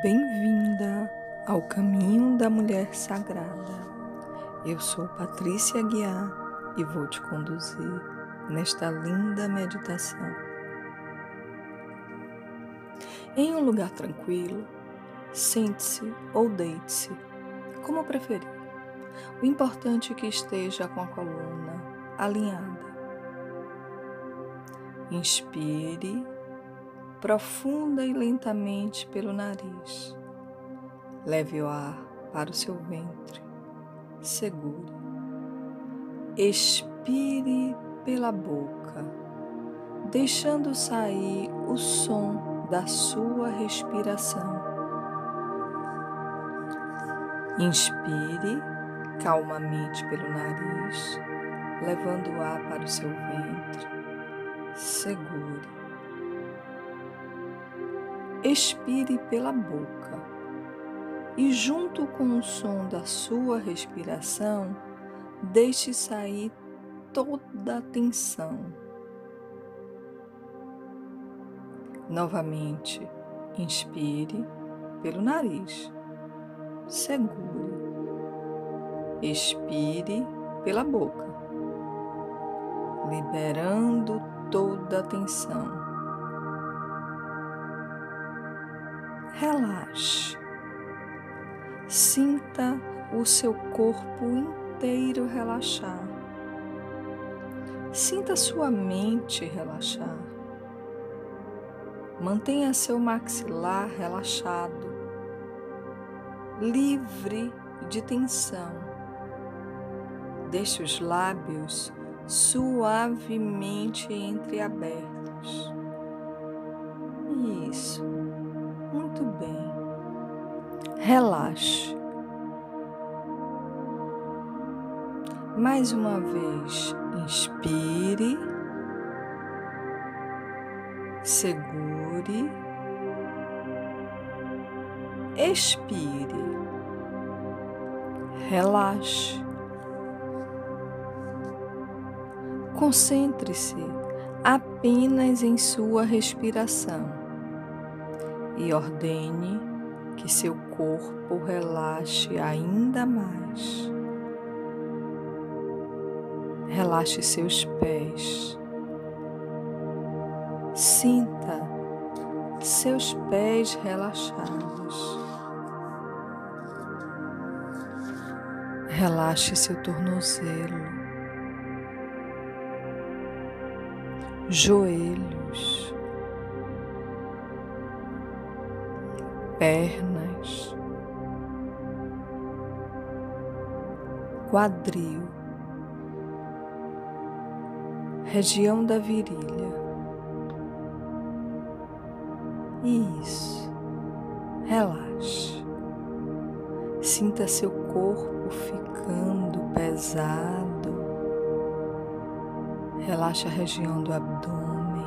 Bem-vinda ao caminho da mulher sagrada. Eu sou Patrícia Guiar e vou te conduzir nesta linda meditação. Em um lugar tranquilo, sente-se ou deite-se, como preferir. O importante é que esteja com a coluna alinhada. Inspire profunda e lentamente pelo nariz. Leve o ar para o seu ventre. Segure. Expire pela boca, deixando sair o som da sua respiração. Inspire calmamente pelo nariz, levando o ar para o seu ventre. Segure expire pela boca e, junto com o som da sua respiração, deixe sair toda a tensão. Novamente, inspire pelo nariz, segure, expire pela boca, liberando toda a tensão. Relaxe. Sinta o seu corpo inteiro relaxar. Sinta sua mente relaxar. Mantenha seu maxilar relaxado, livre de tensão. Deixe os lábios suavemente entreabertos. Isso. Muito bem. Relaxe. Mais uma vez, inspire, segure, expire, relaxe. Concentre-se apenas em sua respiração e ordene que seu corpo relaxe ainda mais. Relaxe seus pés. Sinta seus pés relaxados. Relaxe seu tornozelo, joelhos. Pernas, quadril, região da virilha. Isso, relaxe. Sinta seu corpo ficando pesado. Relaxe a região do abdômen,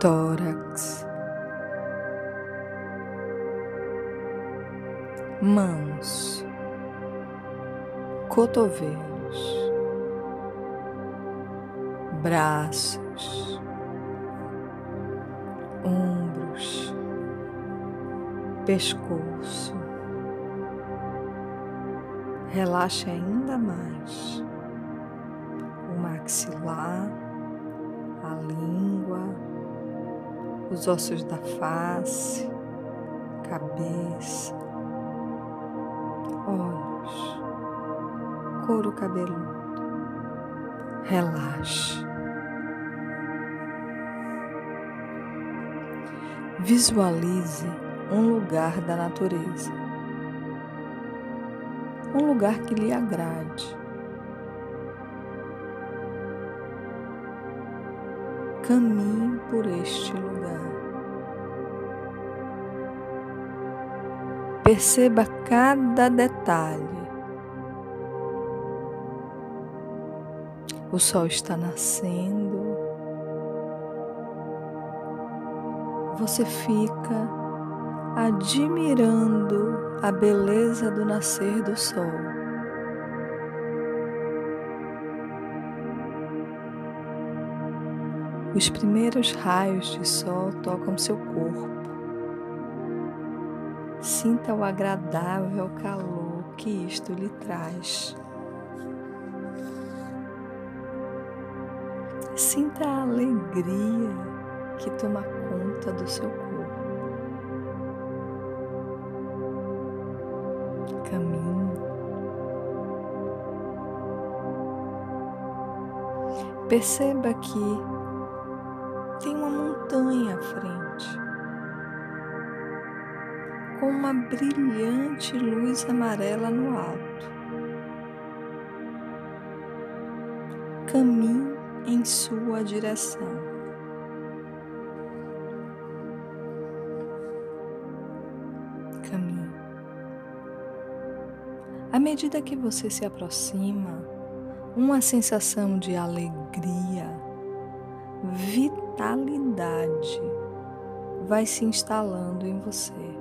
tórax mãos, cotovelos, braços, ombros, pescoço. Relaxe ainda mais. O maxilar, a língua, os ossos da face, cabeça, olhos, couro cabeludo. Relaxe. Visualize um lugar da natureza, um lugar que lhe agrade. Caminhe por este lugar. Perceba cada detalhe. O sol está nascendo. Você fica admirando a beleza do nascer do sol. Os primeiros raios de sol tocam seu corpo Sinta o agradável calor que isto lhe traz. Sinta a alegria que toma conta do seu corpo. Caminhe. Perceba que tem uma montanha à frente, com uma brilhante luz amarela no alto. Caminhe em sua direção. Caminhe. À medida que você se aproxima, uma sensação de alegria, vitalidade vai se instalando em você.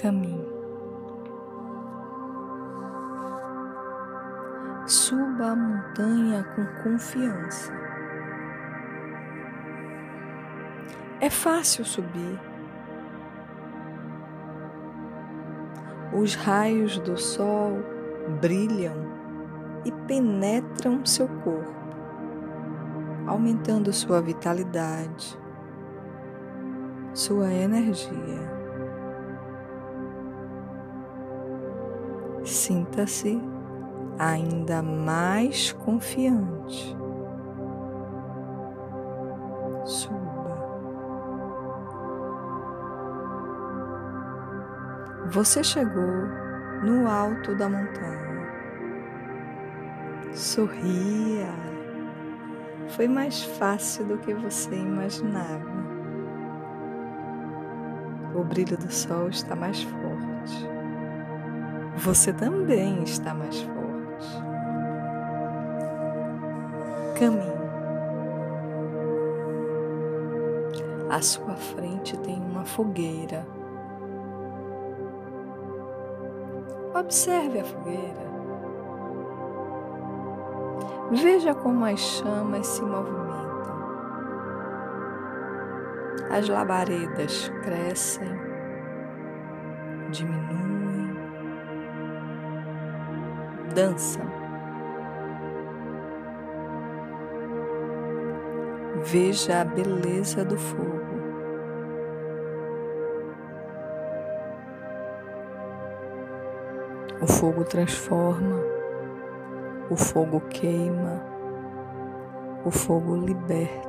Caminhe. Suba a montanha com confiança. É fácil subir. Os raios do sol brilham e penetram seu corpo, aumentando sua vitalidade, sua energia. Sinta-se ainda mais confiante. Suba. Você chegou no alto da montanha. Sorria. Foi mais fácil do que você imaginava. O brilho do sol está mais forte. Você também está mais forte. Caminhe. À sua frente tem uma fogueira. Observe a fogueira. Veja como as chamas se movimentam. As labaredas crescem, diminuem, dançam. Veja a beleza do fogo. O fogo transforma, o fogo queima, o fogo liberta.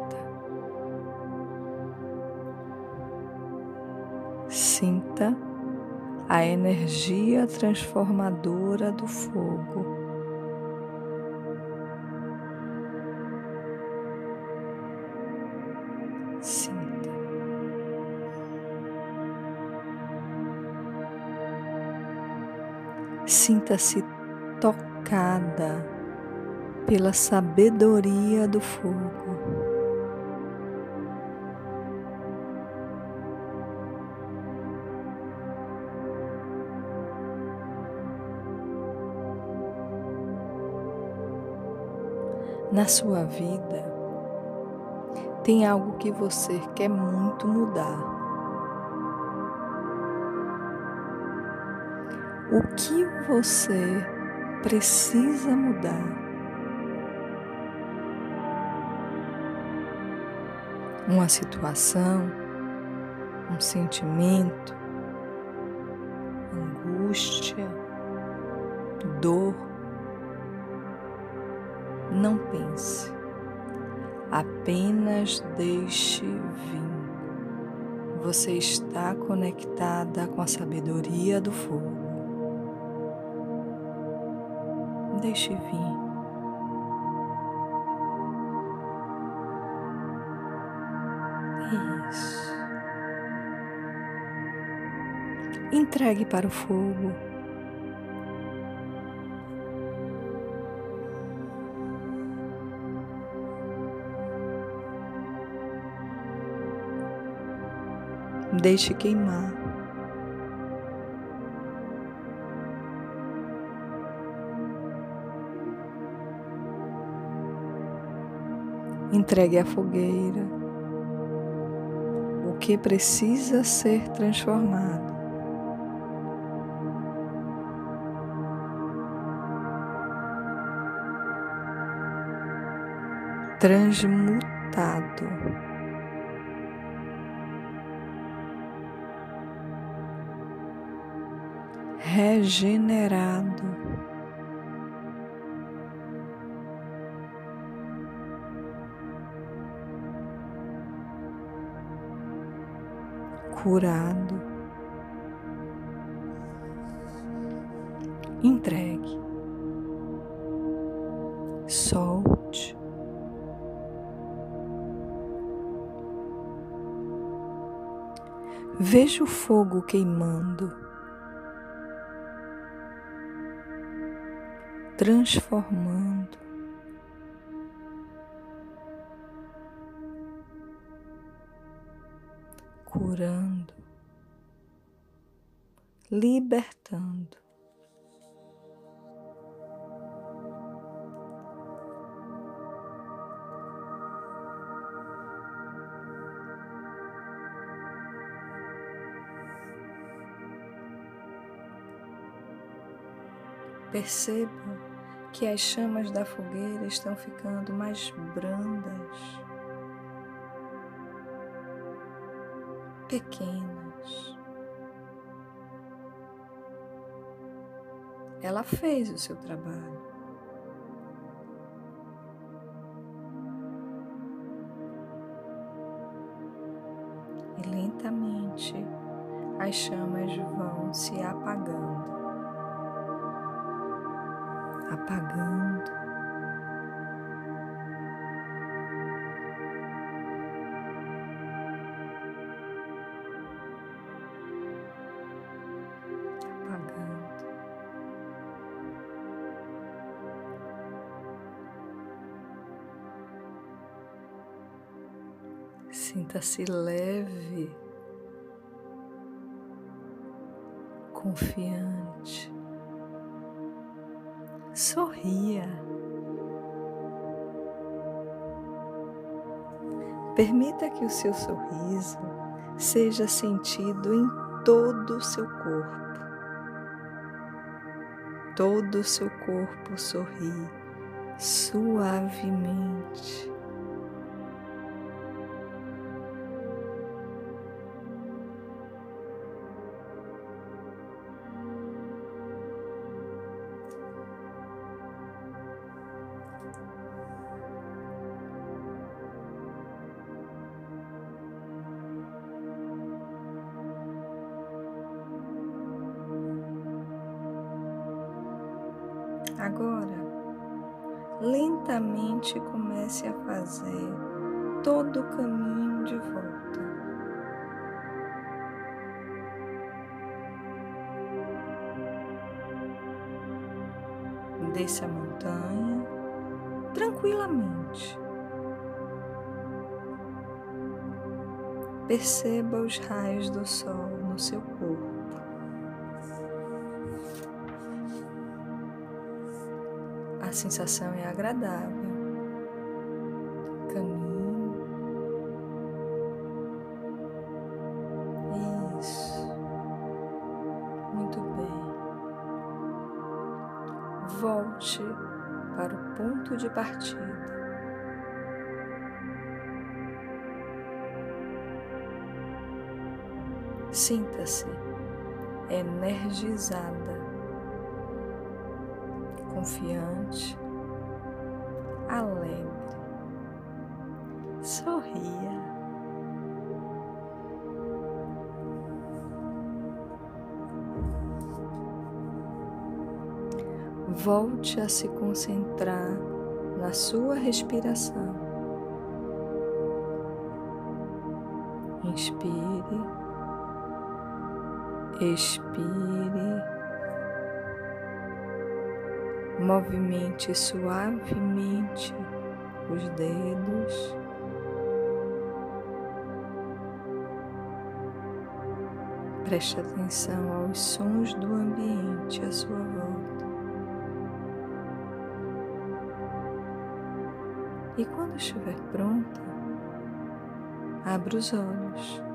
Sinta a energia transformadora do fogo. Sinta-se tocada pela sabedoria do fogo. Na sua vida, tem algo que você quer muito mudar. o que você precisa mudar. Uma situação, um sentimento, angústia, dor. Não pense, apenas deixe vir. Você está conectada com a sabedoria do fogo. Deixe vir. Isso. Entregue para o fogo. Deixe queimar. Entregue a fogueira, o que precisa ser transformado. Transmutado. Regenerado. curado, entregue, solte. Veja o fogo queimando, transformando. curando, libertando. Perceba que as chamas da fogueira estão ficando mais brandas. pequenas. Ela fez o seu trabalho. E lentamente as chamas vão se apagando, apagando. Sinta-se leve, confiante. Sorria. Permita que o seu sorriso seja sentido em todo o seu corpo. Todo o seu corpo sorri suavemente. Agora, lentamente comece a fazer todo o caminho de volta. Desça a montanha tranquilamente. Perceba os raios do sol no seu corpo. A sensação é agradável. Caminhe. Isso. Muito bem. Volte para o ponto de partida. Sinta-se energizada confiante, alegre. Sorria. Volte a se concentrar na sua respiração. Inspire, expire. Movimente suavemente os dedos. Preste atenção aos sons do ambiente à sua volta. E quando estiver pronta, abra os olhos.